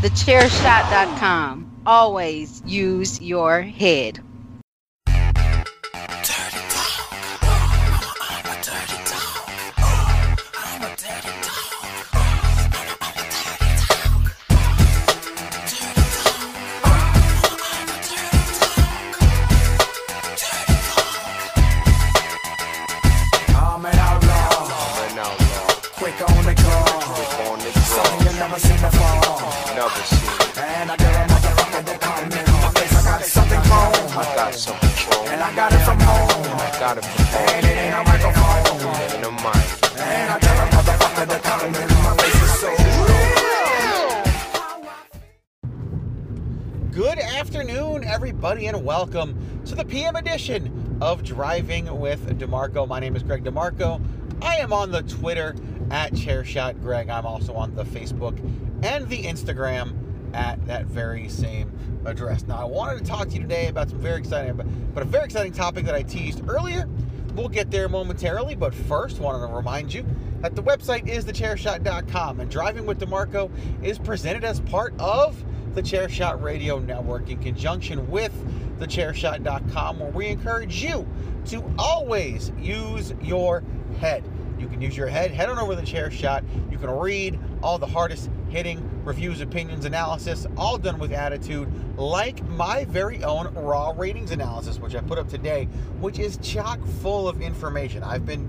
thechairshot.com. Always use your head. Never seen before. I a motherfucker face. I got something I got and I got it from home. I got it from home, And it ain't a microphone. a mic. I a motherfucker. It's so Good afternoon, everybody, and welcome to the PM edition of Driving with DeMarco. My name is Greg DeMarco. I am on the Twitter at Chairshot Greg. I'm also on the Facebook and the Instagram at that very same address. Now, I wanted to talk to you today about some very exciting, but a very exciting topic that I teased earlier. We'll get there momentarily, but first, wanted to remind you that the website is thechairshot.com, and Driving with DeMarco is presented as part of the Chairshot Radio Network in conjunction with thechairshot.com, where we encourage you to always use your head. You can use your head, head on over to the chair shot. You can read all the hardest hitting reviews, opinions, analysis, all done with attitude, like my very own raw ratings analysis, which I put up today, which is chock full of information. I've been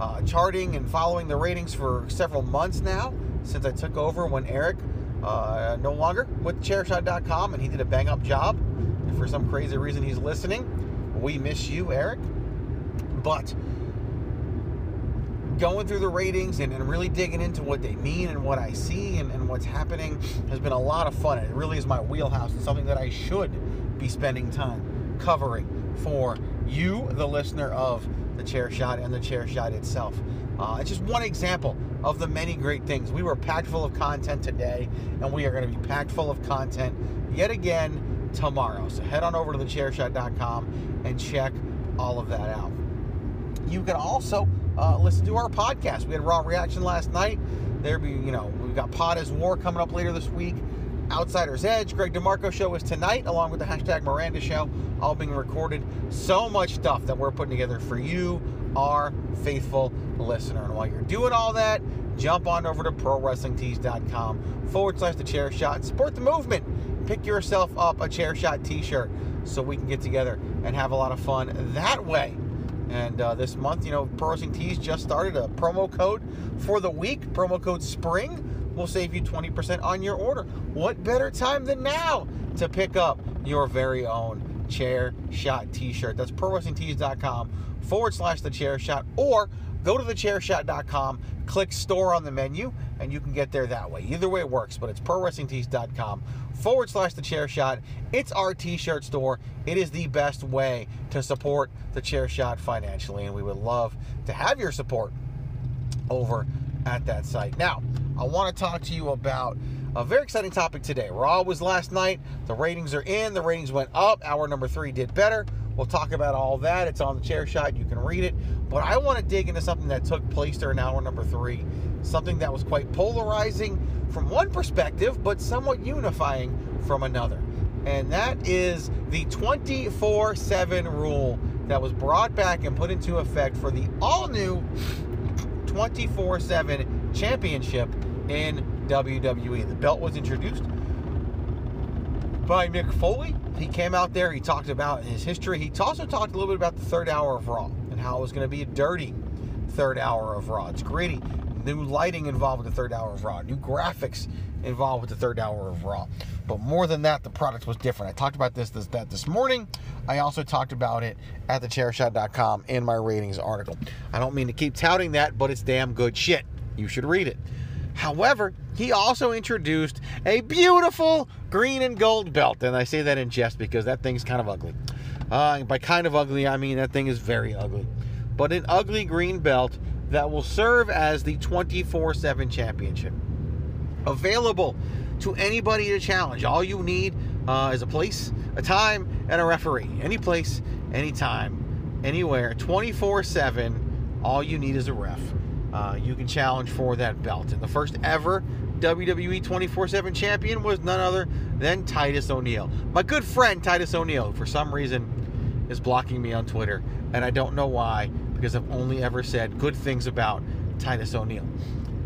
uh, charting and following the ratings for several months now since I took over when Eric uh, no longer with chairshot.com and he did a bang up job. And for some crazy reason, he's listening. We miss you, Eric. But going through the ratings and, and really digging into what they mean and what I see and, and what's happening has been a lot of fun. It really is my wheelhouse and something that I should be spending time covering for you, the listener of the chair shot and the chair shot itself. Uh, it's just one example of the many great things. We were packed full of content today, and we are going to be packed full of content yet again tomorrow. So head on over to thechairshot.com and check all of that out. You can also uh, listen to our podcast. We had Raw Reaction last night. There be, you know, we've got Pod is War coming up later this week. Outsider's Edge, Greg DeMarco show is tonight, along with the hashtag Miranda show, all being recorded. So much stuff that we're putting together for you, our faithful listener. And while you're doing all that, jump on over to prowrestlingtees.com forward slash the chair shot support the movement. Pick yourself up a chair shot t shirt so we can get together and have a lot of fun that way. And uh, this month, you know, Pro Wrestling Tees just started a promo code for the week. Promo code SPRING will save you 20% on your order. What better time than now to pick up your very own chair shot t shirt? That's prowrestlingtees.com forward slash the chair shot or go to thechairshot.com, click store on the menu, and you can get there that way. Either way it works, but it's prowrestlingtees.com forward slash the chair shot. It's our t shirt store. It is the best way to support the chair shot financially, and we would love to have your support over at that site. Now, I want to talk to you about a very exciting topic today. Raw was last night. The ratings are in. The ratings went up. Hour number three did better. We'll talk about all that. It's on the chair shot. You can read it. But I want to dig into something that took place during in hour number three. Something that was quite polarizing from one perspective, but somewhat unifying from another. And that is the 24 7 rule that was brought back and put into effect for the all new 24 7 championship in WWE. The belt was introduced by Mick Foley. He came out there, he talked about his history. He also talked a little bit about the third hour of Raw and how it was going to be a dirty third hour of Raw. It's gritty. New lighting involved with the third hour of Raw, new graphics involved with the third hour of Raw. But more than that, the product was different. I talked about this this that this morning. I also talked about it at thechairshot.com in my ratings article. I don't mean to keep touting that, but it's damn good shit. You should read it. However, he also introduced a beautiful green and gold belt, and I say that in jest because that thing's kind of ugly. Uh, by kind of ugly, I mean that thing is very ugly. But an ugly green belt that will serve as the 24 7 championship. Available to anybody to challenge. All you need uh, is a place, a time, and a referee. Any place, anytime, anywhere, 24 7. All you need is a ref. Uh, you can challenge for that belt. And the first ever WWE 24 7 champion was none other than Titus O'Neil. My good friend Titus O'Neil, for some reason, is blocking me on Twitter, and I don't know why, because I've only ever said good things about Titus O'Neil.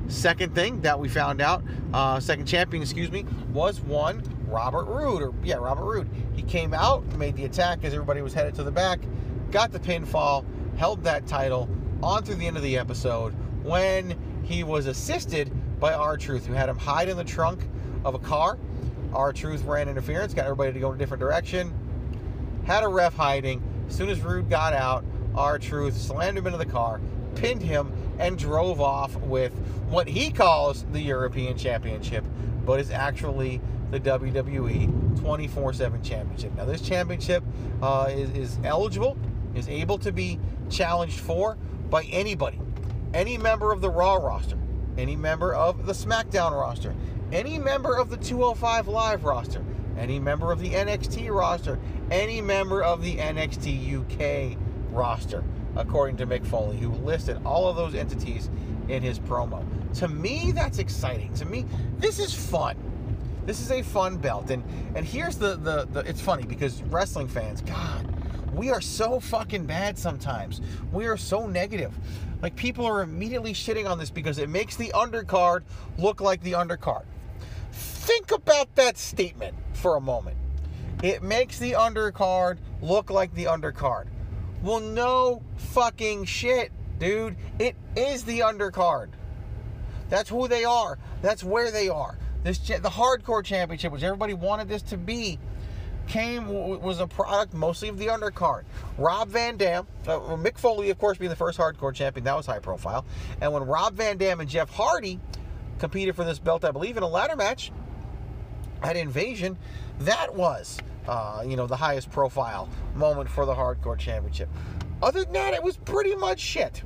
Second thing that we found out, uh, second champion, excuse me, was one Robert Roode, or yeah, Robert Roode. He came out, made the attack as everybody was headed to the back, got the pinfall, held that title on through the end of the episode when he was assisted by R Truth, who had him hide in the trunk of a car. R Truth ran interference, got everybody to go in a different direction, had a ref hiding. As soon as Roode got out, R Truth slammed him into the car, pinned him, and drove off with what he calls the European Championship, but is actually the WWE 24 7 Championship. Now, this championship uh, is, is eligible, is able to be challenged for by anybody, any member of the Raw roster, any member of the SmackDown roster, any member of the 205 Live roster, any member of the NXT roster, any member of the NXT UK roster, according to Mick Foley, who listed all of those entities in his promo. To me, that's exciting. To me, this is fun. This is a fun belt. And and here's the the, the it's funny because wrestling fans, God, we are so fucking bad sometimes. We are so negative. Like people are immediately shitting on this because it makes the undercard look like the undercard. Think about that statement for a moment. It makes the undercard look like the undercard. Well, no fucking shit, dude. It is the undercard. That's who they are. That's where they are. This the hardcore championship, which everybody wanted this to be, came was a product mostly of the undercard. Rob Van Dam, uh, Mick Foley, of course, being the first hardcore champion, that was high profile. And when Rob Van Dam and Jeff Hardy competed for this belt, I believe in a ladder match at Invasion, that was, uh, you know, the highest profile moment for the hardcore championship. Other than that, it was pretty much shit.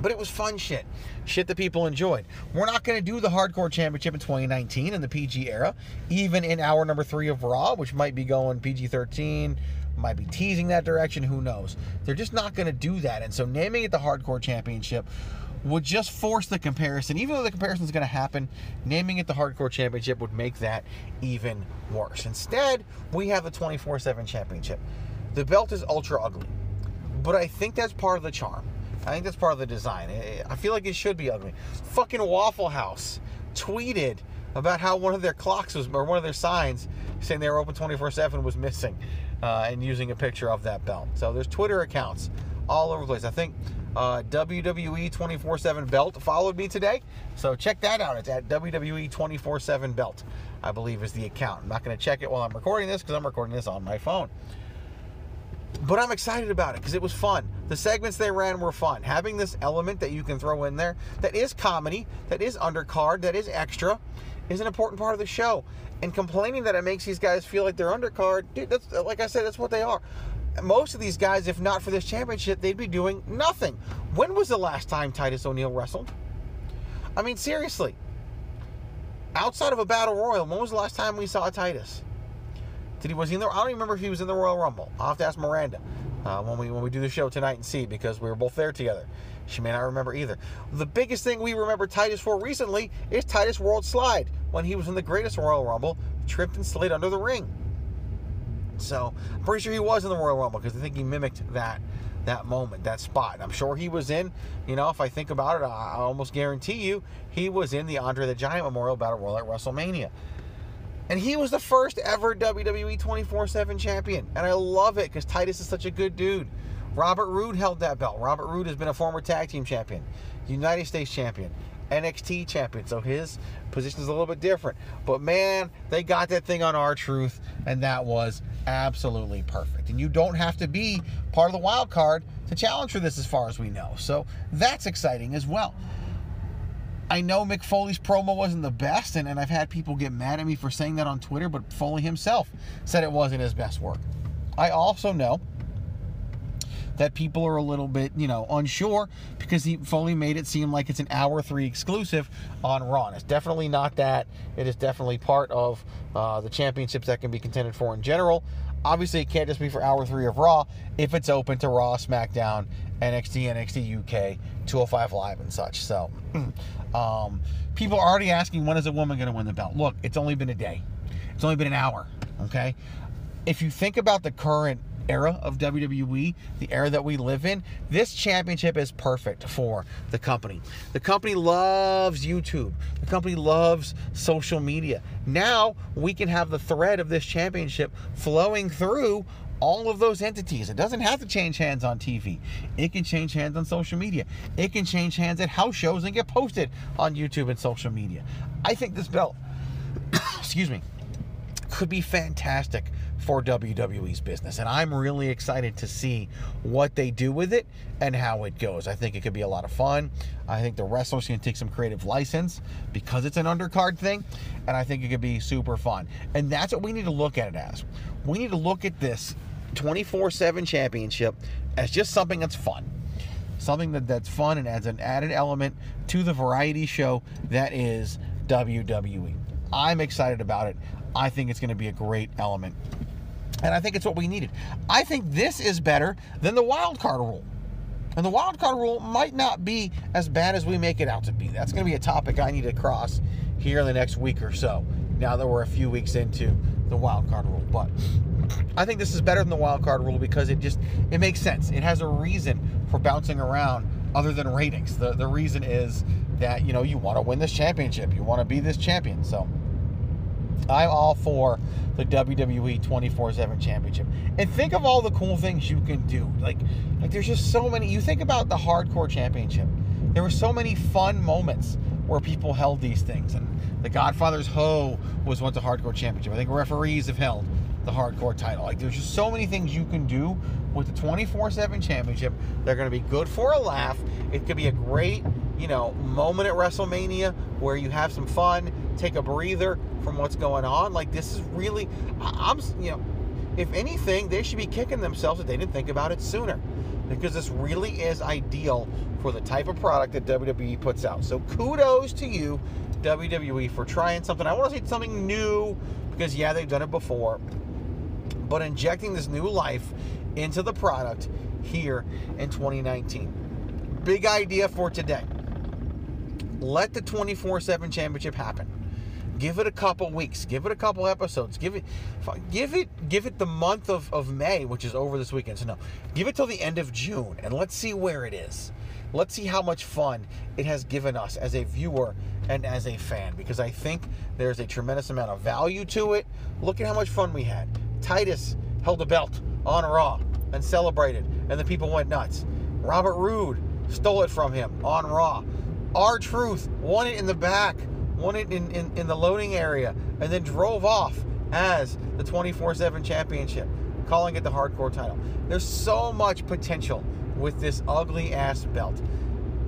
But it was fun shit. Shit that people enjoyed. We're not going to do the Hardcore Championship in 2019 in the PG era, even in hour number three of Raw, which might be going PG 13, might be teasing that direction, who knows. They're just not going to do that. And so naming it the Hardcore Championship would just force the comparison. Even though the comparison is going to happen, naming it the Hardcore Championship would make that even worse. Instead, we have the 24 7 Championship. The belt is ultra ugly, but I think that's part of the charm. I think that's part of the design. I- feel like it should be ugly. Fucking Waffle House tweeted about how one of their clocks was, or one of their signs saying they were open 24 7 was missing uh, and using a picture of that belt. So there's Twitter accounts all over the place. I think uh, WWE 24 7 belt followed me today. So check that out. It's at WWE 24 7 belt, I believe is the account. I'm not going to check it while I'm recording this because I'm recording this on my phone. But I'm excited about it because it was fun. The segments they ran were fun. Having this element that you can throw in there that is comedy, that is undercard, that is extra, is an important part of the show. And complaining that it makes these guys feel like they're undercard, dude, that's like I said, that's what they are. Most of these guys, if not for this championship, they'd be doing nothing. When was the last time Titus O'Neil wrestled? I mean, seriously. Outside of a battle royal, when was the last time we saw Titus? Did he was he in the? I don't remember if he was in the Royal Rumble. I'll have to ask Miranda uh, when we when we do the show tonight and see because we were both there together. She may not remember either. The biggest thing we remember Titus for recently is Titus World Slide when he was in the greatest Royal Rumble, tripped and slid under the ring. So I'm pretty sure he was in the Royal Rumble because I think he mimicked that that moment, that spot. I'm sure he was in. You know, if I think about it, I, I almost guarantee you he was in the Andre the Giant Memorial Battle Royal at WrestleMania. And he was the first ever WWE 24 7 champion. And I love it because Titus is such a good dude. Robert Roode held that belt. Robert Roode has been a former tag team champion, United States champion, NXT champion. So his position is a little bit different. But man, they got that thing on R Truth, and that was absolutely perfect. And you don't have to be part of the wild card to challenge for this, as far as we know. So that's exciting as well. I know Mick Foley's promo wasn't the best, and, and I've had people get mad at me for saying that on Twitter, but Foley himself said it wasn't his best work. I also know that people are a little bit, you know, unsure because he Foley made it seem like it's an hour three exclusive on Raw. It's definitely not that. It is definitely part of uh, the championships that can be contended for in general. Obviously, it can't just be for hour three of Raw if it's open to Raw, SmackDown, NXT, NXT UK, 205 Live, and such. So, um, people are already asking when is a woman going to win the belt? Look, it's only been a day, it's only been an hour. Okay, if you think about the current era of WWE, the era that we live in, this championship is perfect for the company. The company loves YouTube. The company loves social media. Now we can have the thread of this championship flowing through all of those entities. It doesn't have to change hands on TV. It can change hands on social media. It can change hands at house shows and get posted on YouTube and social media. I think this belt, excuse me, could be fantastic for WWE's business. And I'm really excited to see what they do with it and how it goes. I think it could be a lot of fun. I think the wrestlers can take some creative license because it's an undercard thing. And I think it could be super fun. And that's what we need to look at it as. We need to look at this 24 7 championship as just something that's fun something that, that's fun and adds an added element to the variety show that is WWE. I'm excited about it. I think it's going to be a great element. And I think it's what we needed. I think this is better than the wild card rule. And the wild card rule might not be as bad as we make it out to be. That's going to be a topic I need to cross here in the next week or so. Now that we're a few weeks into the wild card rule, but I think this is better than the wild card rule because it just it makes sense. It has a reason for bouncing around other than ratings. The the reason is that you know you want to win this championship, you want to be this champion. So I'm all for the WWE 24/7 championship. And think of all the cool things you can do. Like like there's just so many. You think about the hardcore championship. There were so many fun moments where people held these things and the Godfather's Ho was once a hardcore championship. I think referees have held the hardcore title. Like there's just so many things you can do with the 24/7 championship. They're going to be good for a laugh. It could be a great, you know, moment at WrestleMania where you have some fun, take a breather from what's going on. Like this is really I'm, you know, if anything, they should be kicking themselves if they didn't think about it sooner. Because this really is ideal for the type of product that WWE puts out. So kudos to you, WWE, for trying something. I want to say something new because yeah, they've done it before but injecting this new life into the product here in 2019. Big idea for today. Let the 24/7 championship happen. Give it a couple weeks. Give it a couple episodes. Give it, give it, give it the month of, of May, which is over this weekend. So no, give it till the end of June, and let's see where it is. Let's see how much fun it has given us as a viewer and as a fan, because I think there's a tremendous amount of value to it. Look at how much fun we had. Titus held a belt on Raw and celebrated, and the people went nuts. Robert Roode stole it from him on Raw. R Truth won it in the back, won it in, in, in the loading area, and then drove off as the 24 7 championship, calling it the hardcore title. There's so much potential with this ugly ass belt.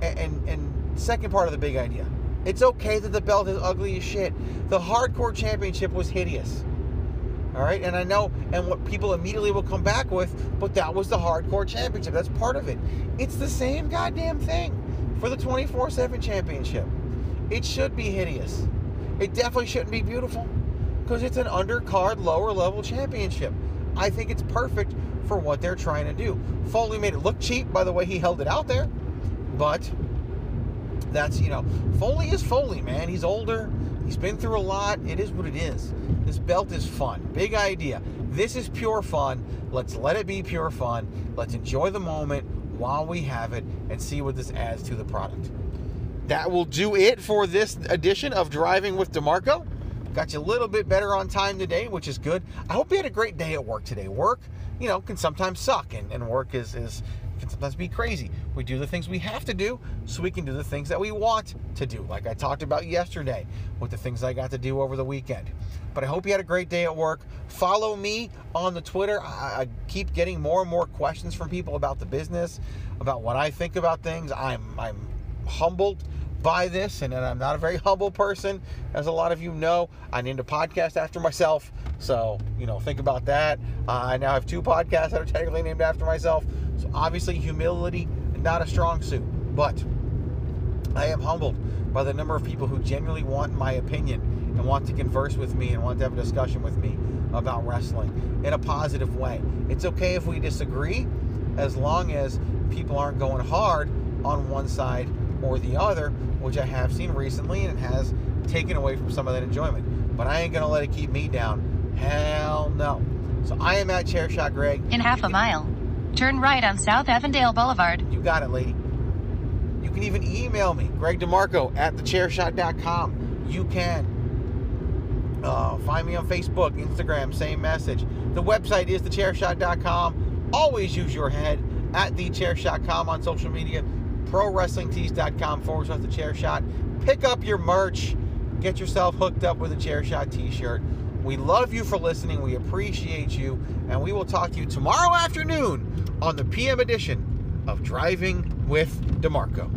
And, and, and second part of the big idea it's okay that the belt is ugly as shit. The hardcore championship was hideous. All right, and I know, and what people immediately will come back with, but that was the hardcore championship. That's part of it. It's the same goddamn thing for the 24 7 championship. It should be hideous. It definitely shouldn't be beautiful because it's an undercard, lower level championship. I think it's perfect for what they're trying to do. Foley made it look cheap by the way he held it out there, but that's, you know, Foley is Foley, man. He's older. He's been through a lot. It is what it is. This belt is fun. Big idea. This is pure fun. Let's let it be pure fun. Let's enjoy the moment while we have it and see what this adds to the product. That will do it for this edition of Driving with DeMarco. Got you a little bit better on time today, which is good. I hope you had a great day at work today. Work, you know, can sometimes suck, and, and work is, is can sometimes be crazy. We do the things we have to do so we can do the things that we want to do, like I talked about yesterday with the things I got to do over the weekend. But I hope you had a great day at work. Follow me on the Twitter. I, I keep getting more and more questions from people about the business, about what I think about things. I'm I'm humbled by this, and I'm not a very humble person, as a lot of you know. I named a podcast after myself, so you know, think about that. Uh, I now have two podcasts that are technically named after myself, so obviously humility and not a strong suit, but I am humbled by the number of people who genuinely want my opinion and want to converse with me and want to have a discussion with me about wrestling in a positive way. It's okay if we disagree as long as people aren't going hard on one side or the other, which I have seen recently and it has taken away from some of that enjoyment. But I ain't to let it keep me down. Hell no. So I am at Chairshot Greg. In half a mile, turn right on South Avondale Boulevard. You got it, lady. You can even email me, Greg DeMarco at thechairshot.com. You can uh, find me on Facebook, Instagram, same message. The website is thechairshot.com. Always use your head at thechairshot.com on social media, prowrestlingtees.com forward slash the chair shot. Pick up your merch. Get yourself hooked up with a chair shot t shirt. We love you for listening. We appreciate you. And we will talk to you tomorrow afternoon on the PM edition of Driving with DeMarco.